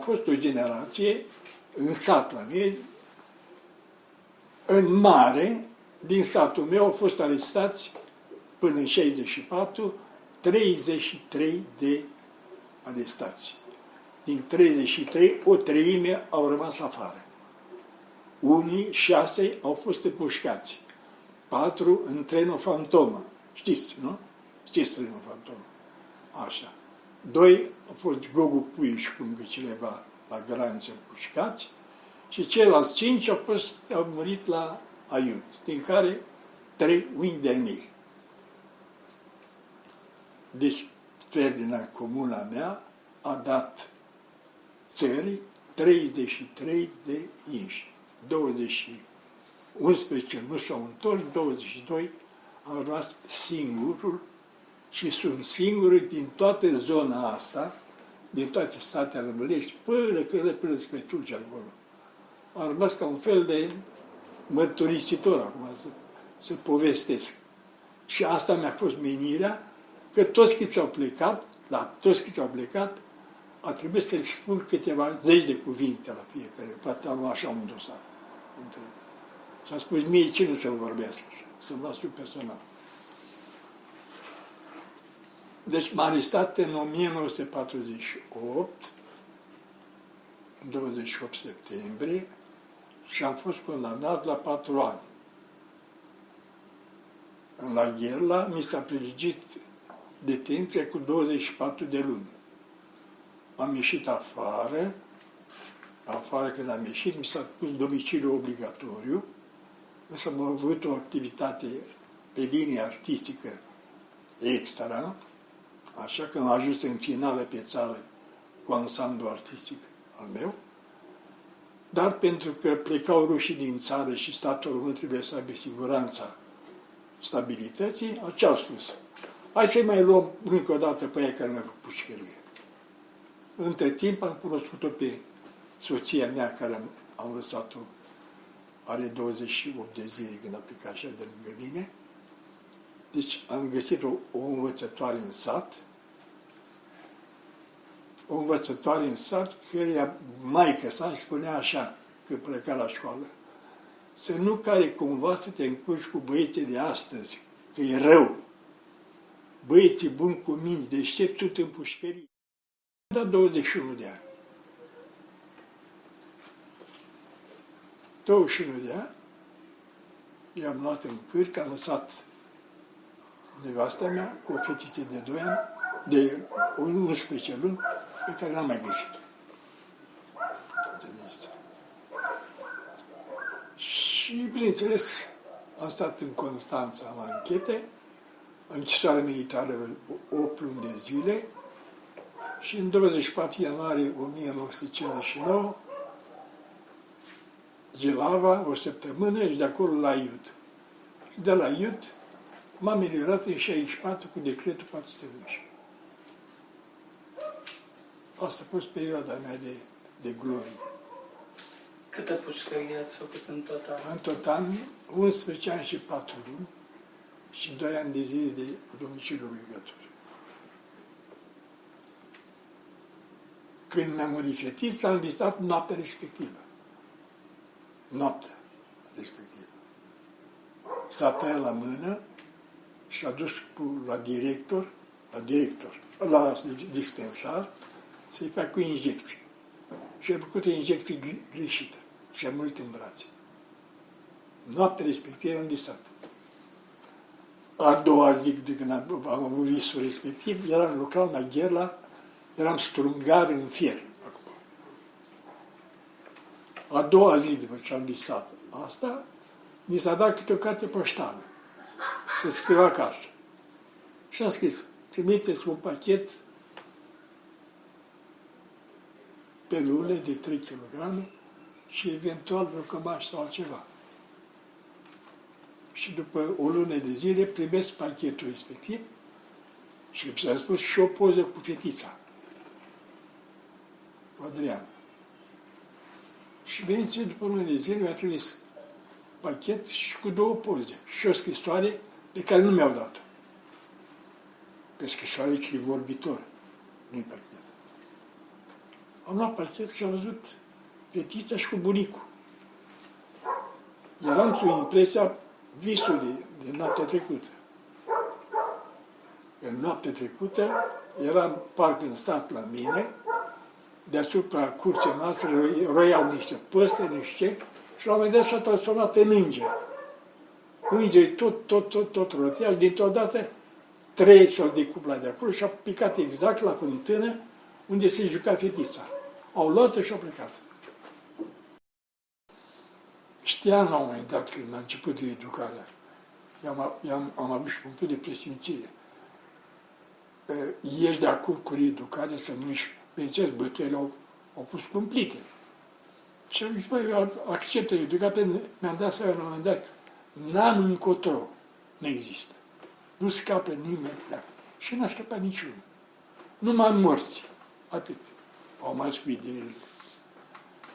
fost o generație în sat la mine, în mare, din satul meu au fost arestați până în 64 33 de arestați. Din 33, o treime au rămas afară. Unii, șase, au fost împușcați. Patru în trenul fantomă. Știți, nu? Știți trenul fantomă. Așa. Doi au fost Gogu Puiș, cum că cineva la granță împușcați. Și ceilalți cinci au, fost, au murit la Aiut, din care trei uni de mii. Deci, Ferdinand, comuna mea, a dat țării 33 de inși. 20, 11 nu s-au întors, 22 au rămas singurul și sunt singuri din toată zona asta, din toate statele românești, până când până spre Turcia acolo. Au rămas ca un fel de mărturisitor acum să, să povestesc. Și asta mi-a fost menirea, că toți câți au plecat, la toți câți au plecat, a trebuit să-i spun câteva zeci de cuvinte la fiecare. Poate am așa un dosar. Între. Și a spus mie cine să-l vorbească, să-l las eu personal. Deci m-a arestat în 1948, 28 septembrie, și am fost condamnat la patru ani. La Gherla mi s-a prelegit detenția cu 24 de luni. Am ieșit afară, afară când am ieșit, mi s-a pus domiciliu obligatoriu, însă am avut o activitate pe linie artistică extra, așa că am ajuns în finală pe țară cu ansamblu artistic al meu, dar pentru că plecau rușii din țară și statul român trebuie să aibă siguranța stabilității, ce au spus? Hai să mai luăm încă o dată pe aia care mi-a făcut pușcărie. Între timp am cunoscut-o pe soția mea care am, am lăsat-o, are 28 de zile când a plecat așa de lângă mine. Deci am găsit o, o învățătoare în sat, o învățătoare în sat, care maică sa îmi spunea așa, că pleca la școală, să nu care cumva să te încurci cu băieții de astăzi, că e rău. Băieții buni cu minți deștepți sunt în pușcărie. Am dat 21 de ani. 21 de ani, i-am luat în cârc, am lăsat nevasta mea cu o fetiță de 2 ani, de 11 luni, pe care n-am mai găsit. Și, bineînțeles, am stat în Constanța la închete, închisoare militară 8 luni de zile și în 24 ianuarie 1959 Gelava, o săptămână și de acolo la Iud. Și de la Iud m-am eliberat în 64 cu decretul 411. Asta a fost perioada mea de, de glorie. Câte pușcării ați făcut în total? În total, 11 ani și 4 luni și 2 ani de zile de domiciliu obligatoriu. Când mi-am murit fetița, am vizitat noaptea respectivă. Noaptea respectivă. S-a tăiat la mână și s-a dus cu, la director, la director, la dispensar, să-i facă o injecție. Și a făcut o injecție greșită și a murit în brațe. Noaptea respectivă am visat. A doua zi de când am, am avut visul respectiv, eram local la Gherla, eram strungar în fier. Acum. A doua zi după ce am visat asta, mi s-a dat câte o carte poștală să scriu acasă. Și am scris, trimiteți un pachet pe lună de 3 kg și eventual vreo cămaș sau altceva. Și după o lună de zile primesc pachetul respectiv și mi s-a spus și o poză cu fetița, cu Adriana. Și bineînțeles, după o lună de zile mi-a trimis pachet și cu două poze și o scrisoare pe care nu mi-au dat-o. Pe scrisoare e vorbitor, nu-i pachet. Am luat pachet și am văzut fetița și cu bunicul. Eram sub impresia visului de noaptea trecută. În noaptea trecută eram parc în sat la mine, deasupra curții noastre roiau niște păstre, niște și la un moment dat s-a transformat în înger. Îngerii tot, tot, tot, tot roteau, dintr-o dată trei s-au decuplat de acolo și au picat exact la fântână unde se juca fetița. Au luat-o și au plecat. Știam la un moment dat când a început de educarea. I-am, i-am, am avut și un fel de presimțire. Ești de acord cu reeducarea să nu-și bineînțeles, bătăile au, au fost cumplite. Și am zis, băi, eu accept reeducarea, mi-am dat seama la un moment dat, n-am încotro, nu există. Nu scapă nimeni de Și n-a scăpat niciunul. Numai morți. Atât. Au mai spus de el.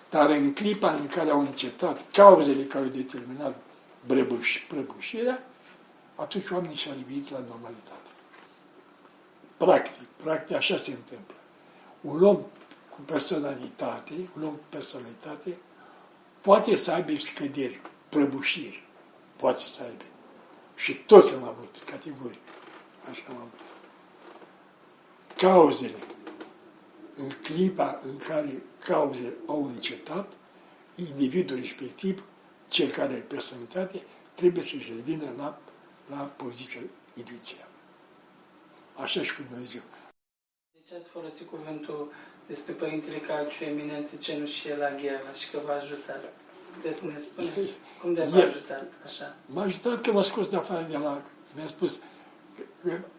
Dar în clipa în care au încetat cauzele care au determinat brăbuș, prăbușirea, atunci oamenii și-au revenit la normalitate. Practic, practic așa se întâmplă. Un om cu personalitate, un om cu personalitate, poate să aibă scăderi, prăbușiri, poate să aibă. Și toți am avut, categoric. Așa am avut. Cauzele. În clipa în care cauzele au încetat, individul respectiv, cel care are personalitate, trebuie să-și revină la, la poziția inițială. Așa și cu Dumnezeu. De ce ați folosit cuvântul despre Părintele Calciu, eminență cenușie la gheră și că v-a ajutat? Puteți să ne spuneți cum de v-a ajutat așa? M-a ajutat că m-a scos de afară de la... Mi-a spus,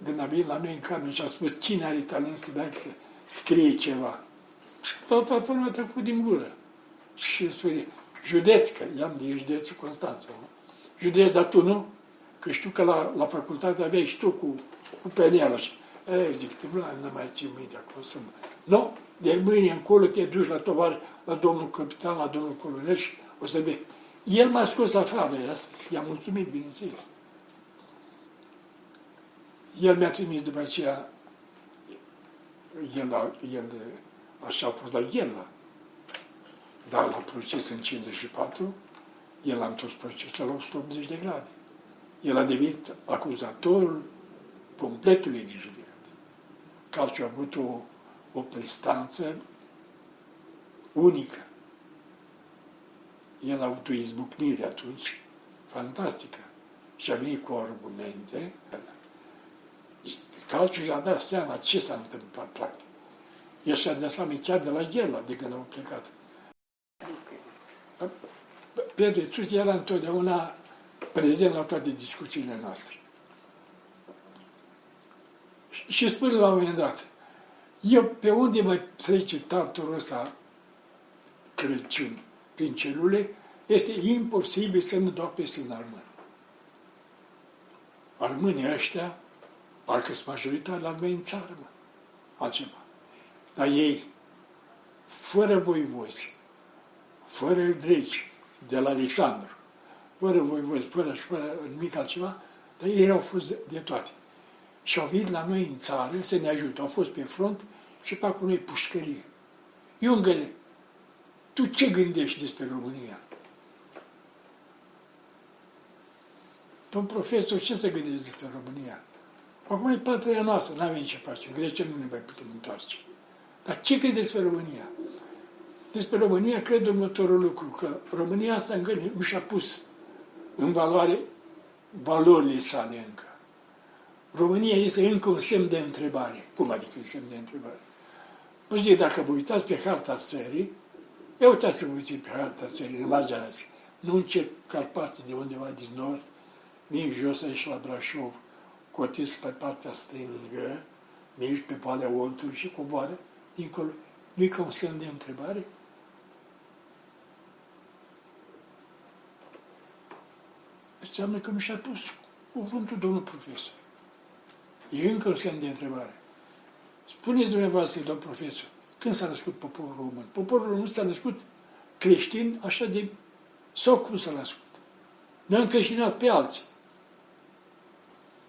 când a venit la noi în cameră și a spus cine are talent să dacă să scrie ceva. Și tot toată lumea a trecut din gură. Și spune, județ, că i-am de județul Constanța. Nu? Județ, dar tu nu? Că știu că la, la facultate aveai și tu cu, cu penelă. Și, e, zic, nu nu mai țin mâine acolo să Nu, de mâine încolo te duci la tovar, la domnul capitan, la domnul colonel și o să vezi. El m-a scos afară asta și i-am mulțumit, bineînțeles. El mi-a trimis după aceea, el, el așa a fost la el, dar la proces în 54, el a întors procesul la 180 de grade. El a devenit acuzatorul completului de judecat. Calciu a avut o, o prestanță unică el a avut o izbucnire atunci fantastică și a venit cu argumente. Calciu și-a dat seama ce s-a întâmplat practic. El și-a dat seama chiar de la el, de când au plecat. Pedro Iisus era întotdeauna prezent la toate discuțiile noastre. Și spune la un moment dat, eu pe unde mă trece tarturul ăsta Crăciun? prin celule, este imposibil să nu dau peste un armân. Armânii ăștia, parcă sunt majoritari la noi în țară, mă. altceva. Dar ei, fără voivozi, fără dregi, de la Alexandru, fără voivozi, fără, fără nimic altceva, dar ei au fost de, de toate. Și au venit la noi în țară să ne ajute. Au fost pe front și fac cu noi pușcărie. Iungăle, tu ce gândești despre România? Domn profesor, ce să gândești despre România? Acum e patria noastră, nu avem ce face. În Grecia nu ne mai putem întoarce. Dar ce credeți despre România? Despre România cred următorul lucru, că România asta încă nu și-a pus în valoare valorile sale încă. România este încă un semn de întrebare. Cum adică un semn de întrebare? Păi zic, dacă vă uitați pe harta țării, Ia uitați-vă puțin pe harta țării, imaginați. Nu încep Carpații de undeva din nord, vin jos aici la Brașov, cotiți pe partea stângă, mergi pe Valea Oltului și coboară dincolo. Nu-i ca un semn de întrebare? Înseamnă că nu și-a pus cuvântul domnul profesor. E încă un semn de întrebare. Spuneți dumneavoastră, domnul profesor, când s-a născut poporul român? Poporul român s-a născut creștin așa de... Sau cum s-a născut? Ne-a încreștinat pe alții.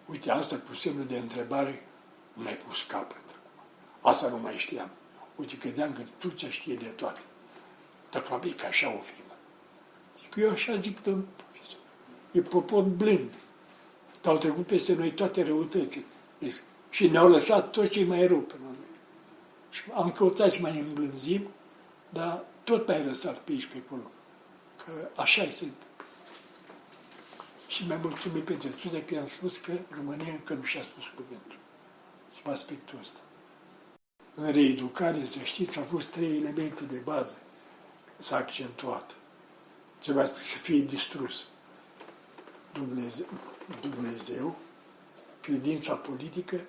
Uite, asta cu semnul de întrebare nu mai pus capăt. Asta nu mai știam. Uite, credeam că Turcia știe de toate. Dar probabil că așa o fi, mă. Zic, eu așa zic, domnul profesor. E popor blând. Dar au trecut peste noi toate răutățile. Deci, și ne-au lăsat toți cei mai rău până noi. Și am căutat să mai îmblânzim, dar tot mai lăsat pe aici, pe acolo. Că așa este. Și mi-am mulțumit pentru scuze că i-am spus că România încă nu și-a spus cuvântul. Sub aspectul ăsta. În reeducare, să știți, au fost trei elemente de bază. S-a accentuat. Ceva să fie distrus. Dumnezeu, Dumnezeu, credința politică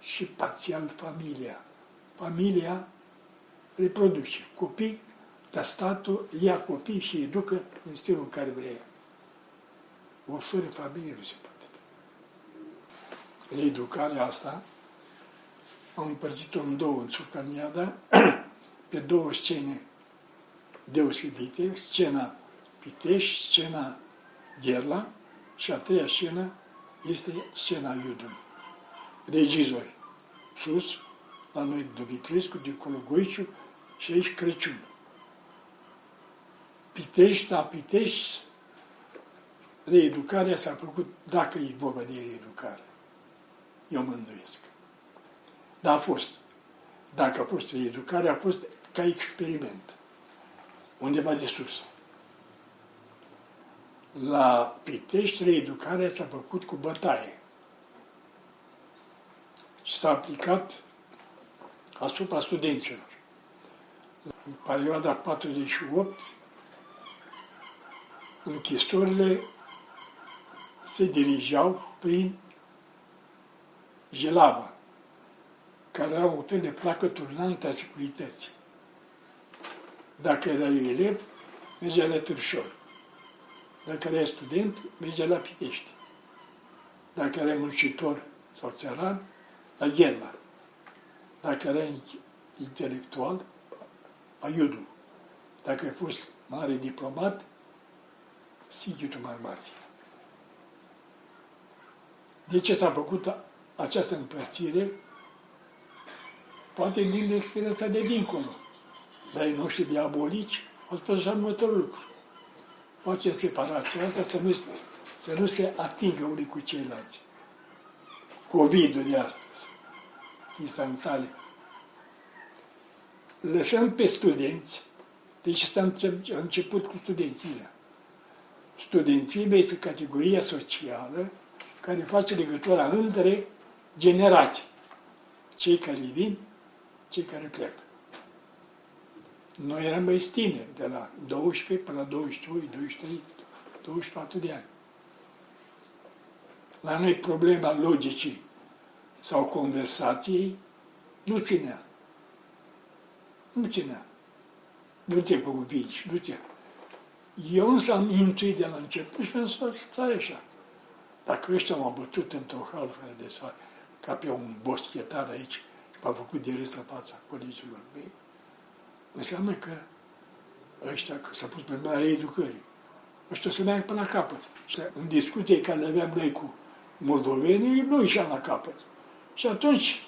și parțial familia. Familia reproduce copii, dar statul ia copii și educă în stilul în care vrea. O fără familie nu se poate. Reeducarea asta am împărțit-o în două, în Țurcaniada, pe două scene deosebite, scena Pitești, scena Gherla și a treia scenă este scena Iudul. Regizori, sus, la noi Dumitrescu, dincolo Goiciu și aici Crăciun. Pitești, la Pitești, reeducarea s-a făcut, dacă e vorba de reeducare. Eu mă îndoiesc. Dar a fost. Dacă a fost reeducare, a fost ca experiment. Undeva de sus. La Pitești, reeducarea s-a făcut cu bătaie. Și s-a aplicat asupra studenților. În perioada 48, închisorile se dirigeau prin Jelava, care era un fel de placă turnantă a securității. Dacă era elev, mergea la Târșor. Dacă era student, mergea la Pitești. Dacă era muncitor sau țăran, la Gherla. Dacă era intelectual, la Iudu. Dacă ai fost mare diplomat, Sigitul Marmații. De ce s-a făcut această împărțire? Poate din experiența de dincolo. Dar ei noștri diabolici au spus așa următorul lucru. Face separația asta să nu, să nu se atingă unii cu ceilalți. COVID-ul de astăzi, instanțale. Lăsăm pe studenți, deci s-a început cu studenția. Studenția este categoria socială care face legătura între generații. Cei care vin, cei care pleacă. Noi eram mai tineri, de la 12 până la 22, 23, 24 de ani. La noi problema logicii sau conversației nu ținea. Nu ținea. Nu te convingi, nu ținea. Eu însă am intuit de la început și mi-am spus, stai așa. Dacă ăștia m-au bătut într-o halfă de sare, ca pe un boschetar aici, și m-a făcut de râs în fața colegilor mei, înseamnă că ăștia, că s-a pus pe mare educării, ăștia să meargă până la capăt. În discuție care le aveam noi cu moldovenii, nu ieșeam la capăt. Și atunci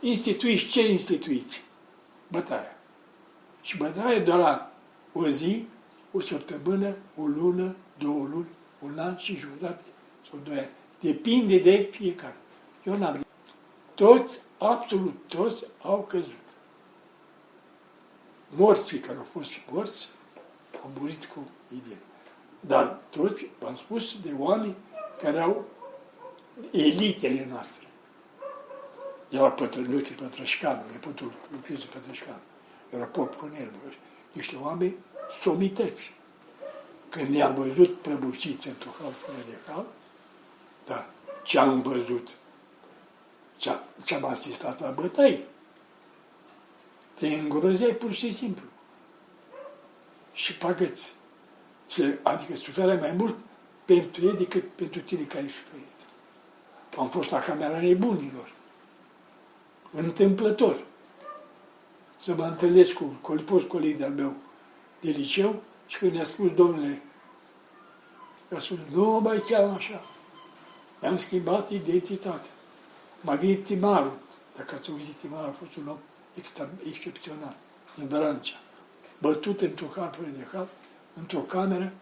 instituiți ce instituiți? Bătaia. Și bătaia de la o zi, o săptămână, o lună, două luni, un an și jumătate sau doi ani. Depinde de fiecare. Eu n-am Toți, absolut toți, au căzut. Morții care au fost morți, au murit cu idee. Dar toți, v-am spus, de oameni care au elitele noastre. Era Pătrănuchi Pătrășcanu, nepotul lui Cristu Pătrășcanu. Era pop cu nervuri. Niște oameni somități. Când ne-am văzut prăbușiți într-o hal fără de cal, da, ce am văzut, ce am asistat la bătăi, te îngrozeai pur și simplu. Și pagăți. Adică suferai mai mult pentru ei decât pentru tine care ai suferit. Am fost la camera nebunilor. Întâmplător. Să mă întâlnesc cu fost coleg de-al meu de liceu și când i-a spus, domnule, i-a spus, nu mai cheamă așa. I-am schimbat identitatea. M-a venit Timarul. Dacă ați auzit, Timarul a fost un om extra- excepțional, din Vrancea, bătut într-un hal fără de hal, într-o cameră,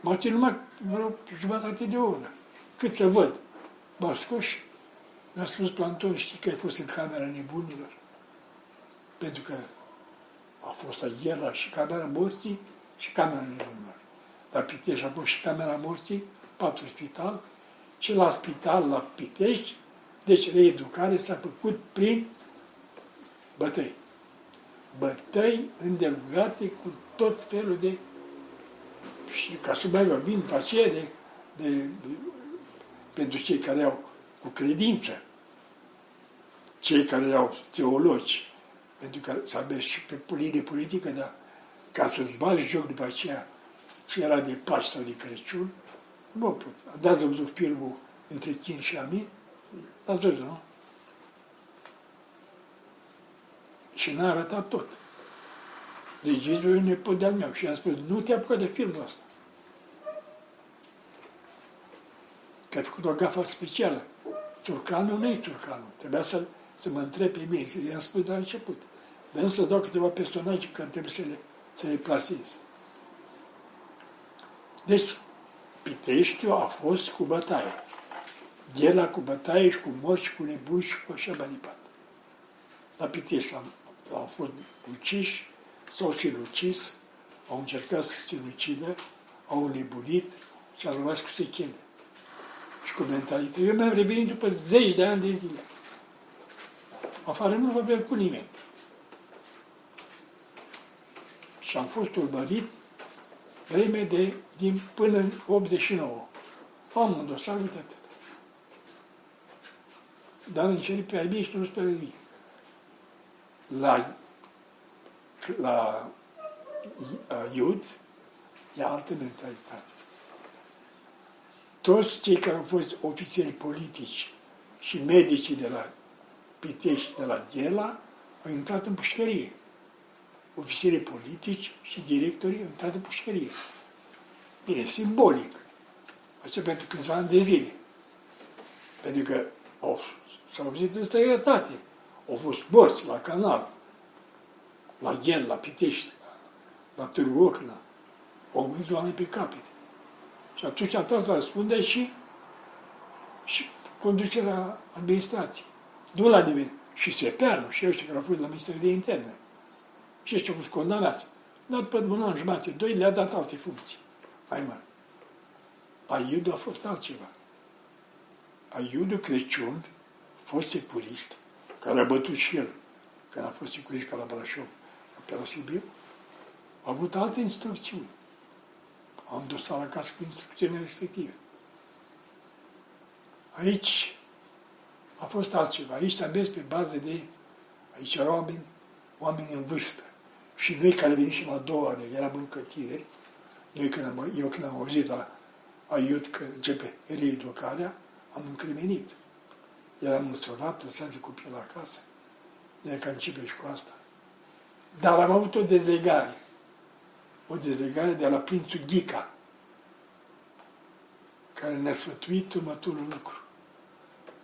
m-a ținut numai vreo jumătate de oră, cât să văd. M-a scos și mi-a spus Planton, știi că ai fost în camera nebunilor? Pentru că a fost Aghela și camera morții și camera nebunilor. La Pitești a fost și camera morții, patru spital, și la spital, la Pitești, deci reeducare s-a făcut prin bătăi. Bătăi îndelugate cu tot felul de... Și ca să mai vorbim după aceea de, de, de, pentru cei care au cu credință, cei care au teologi, pentru că să aveți și pe linie politică, dar ca să-ți bagi joc după aceea ce era de Paști sau de Crăciun, nu pot. Dați văzut filmul între Chin și Amin? Ați văzut, nu? Și n-a arătat tot. Regizorul e un nepot de-al meu și a spus, nu te apucă de filmul ăsta. Că ai făcut o gafă specială. Turcanul nu e turcanul. Trebuia să, să mă întreb pe mine, că i-am spus de la început. Dar nu să dau câteva personaje care trebuie să le, să le plasez. Deci, Piteștiu a fost cu bătaie. Ghela cu bătaie și cu morți și cu nebuni și cu așa mai departe. La Pitești am, au fost uciși, s-au sinucis, au încercat să se sinucidă, au nebunit și au rămas cu sechele și cu mentalitate. Eu mi-am revenit după zeci de ani de zile. Afară nu vorbeam cu nimeni. Și am fost urmărit vreme de, din până în 89. Am un dosar, uite atât. Dar încerc pe ai mei și nu pe mine. La, la Iud e altă mentalitate. Toți cei care au fost ofițeri politici și medicii de la Pitești, de la Ghela, au intrat în pușcărie ofițerii politici și directorii au intrat în pușcărie. Bine, simbolic. Așa pentru câțiva ani de zile. Pentru că au, s-au auzit în străinătate. Au fost morți la canal, la Ghel, la Pitești, la, la Târgu Ocna. Au murit oameni pe capete. Și atunci am tras la răspundere și, și conducerea administrației. Nu la nimeni. Și Sepeanu și ăștia care au fost la Ministerul de Interne și ce au fost condamnați. Dar după un an jumate, doi, le-a dat alte funcții mai mari. Aiudu a fost altceva. Aiudu Crăciun, fost securist, care a bătut și el, când a fost securist ca la Brașov, pe la Sibiu, a avut alte instrucțiuni. Am dus la casă cu instrucțiunile respective. Aici a fost altceva. Aici s-a mers pe bază de, aici erau oameni, oameni în vârstă. Și noi care venisem a doua oară, eram încă tineri, noi când am, eu când am auzit la Aiut că începe reeducarea, am încremenit. Eram măsurat, lăsați copii la acasă. Iar că începe și cu asta. Dar am avut o dezlegare. O dezlegare de la prințul Ghica, care ne-a sfătuit următorul lucru.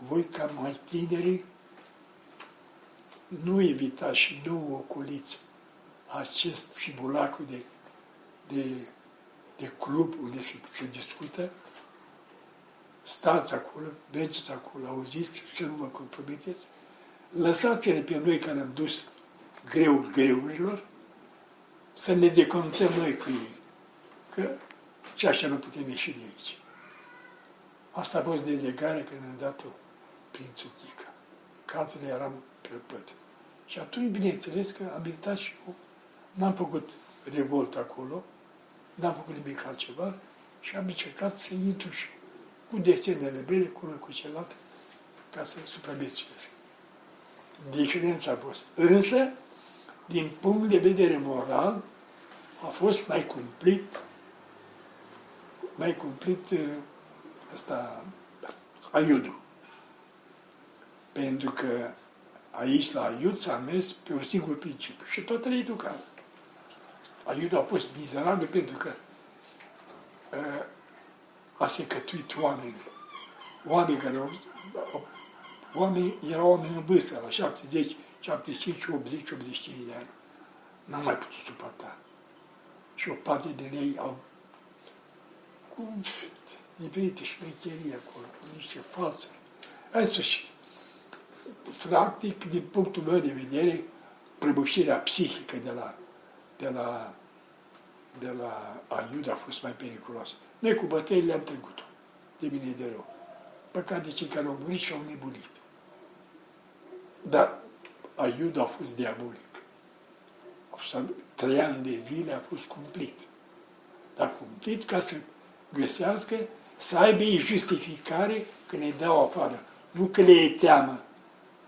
Voi, ca mai tineri, nu evitați și nu ocoliți acest simulacru de, de, de club unde se, se discută, stați acolo, mergeți acolo, auziți să nu vă compromiteți, lăsați-ne pe noi care am dus greul greurilor, să ne decontăm noi cu ei, că și așa nu putem ieși de aici. Asta a fost delegarea când am dat-o prințul Chica. Că altfel eram prăpăt. Și atunci, bineînțeles că am invitat și eu N-am făcut revolt acolo, n-am făcut nimic altceva și am încercat să intru și cu desenele mele, cu unul cu celălalt, ca să supraviețuiesc. Diferența a fost. Însă, din punct de vedere moral, a fost mai cumplit, mai cumplit asta, aiudul. Pentru că aici, la aiud, s-a mers pe un singur principiu și toată educarea. Aiuda a fost mizerabil pentru că uh, a secătuit oameni. Oameni care au, oameni, erau oameni în vârstă, la 70, 75, 80, 85 de ani. N-am mai putut suporta. Și o parte din ei au cu diferite șmecherii acolo, cu niște falsuri. În sfârșit, practic, din punctul meu de vedere, prăbușirea psihică de la, de la, de la Aiud a fost mai periculoasă. Noi cu bătăile le-am trecut-o, de bine de rău. Păcat de cei care au murit și au nebunit. Dar Aiud a fost diabolic. A fost, trei ani de zile a fost cumplit. Dar cumplit ca să găsească, să aibă ei justificare că ne dau afară. Nu că le e teamă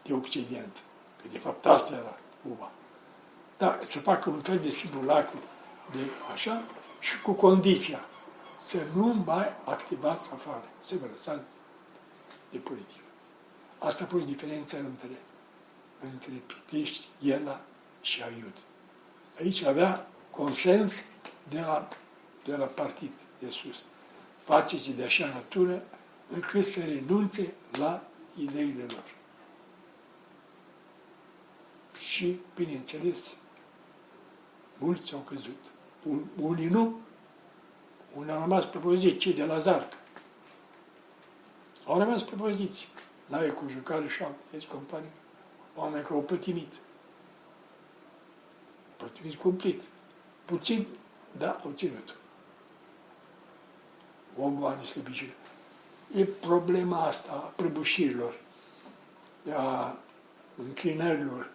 de Occident. Că de fapt asta era Cuba. Dar să facă un fel de simulacru de așa și cu condiția să nu mai activați afară, să vă lăsați de politică. Asta a fost diferența între, între Pitești, Iela și Aiud. Aici avea consens de la, de la partid de sus. Faceți de așa natură încât să renunțe la ideile lor. Și, bineînțeles, mulți au căzut. Unii nu, unii au rămas propoziți, cei de la Zarcă. Au rămas propoziți. N-ai cu jucare și alți companii. Oameni care au pătimit. Pătimit cumplit. Puțin, da, au ținut. Omul are slăbiciune. E problema asta a prăbușirilor, a înclinărilor.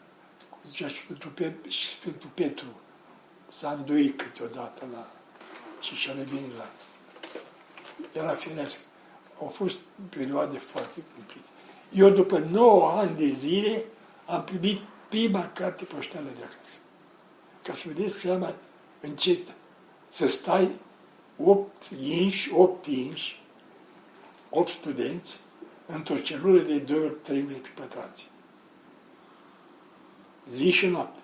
Zicea Sfântul, Pet- Sfântul Petru, s-a îndoit câteodată la și și-a revenit la... Era firească. Au fost perioade foarte cumplite. Eu, după 9 ani de zile, am primit prima carte poștală de acasă. Ca să vedeți seama încet să stai 8 inși, 8 inși, 8 studenți, într-o celulă de 2 ori 3 metri pătrați. Zi și noapte.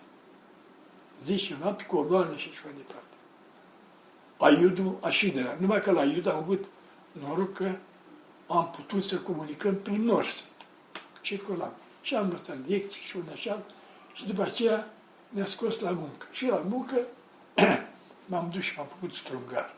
Zi și noapte cu oloane și așa mai departe. Aiudul Așidera. Numai că la Aiud am avut noroc că am putut să comunicăm prin nors. Circulam. Și am învățat lecții și un așa. Și după aceea ne-a scos la muncă. Și la muncă m-am dus și m-am făcut strungar.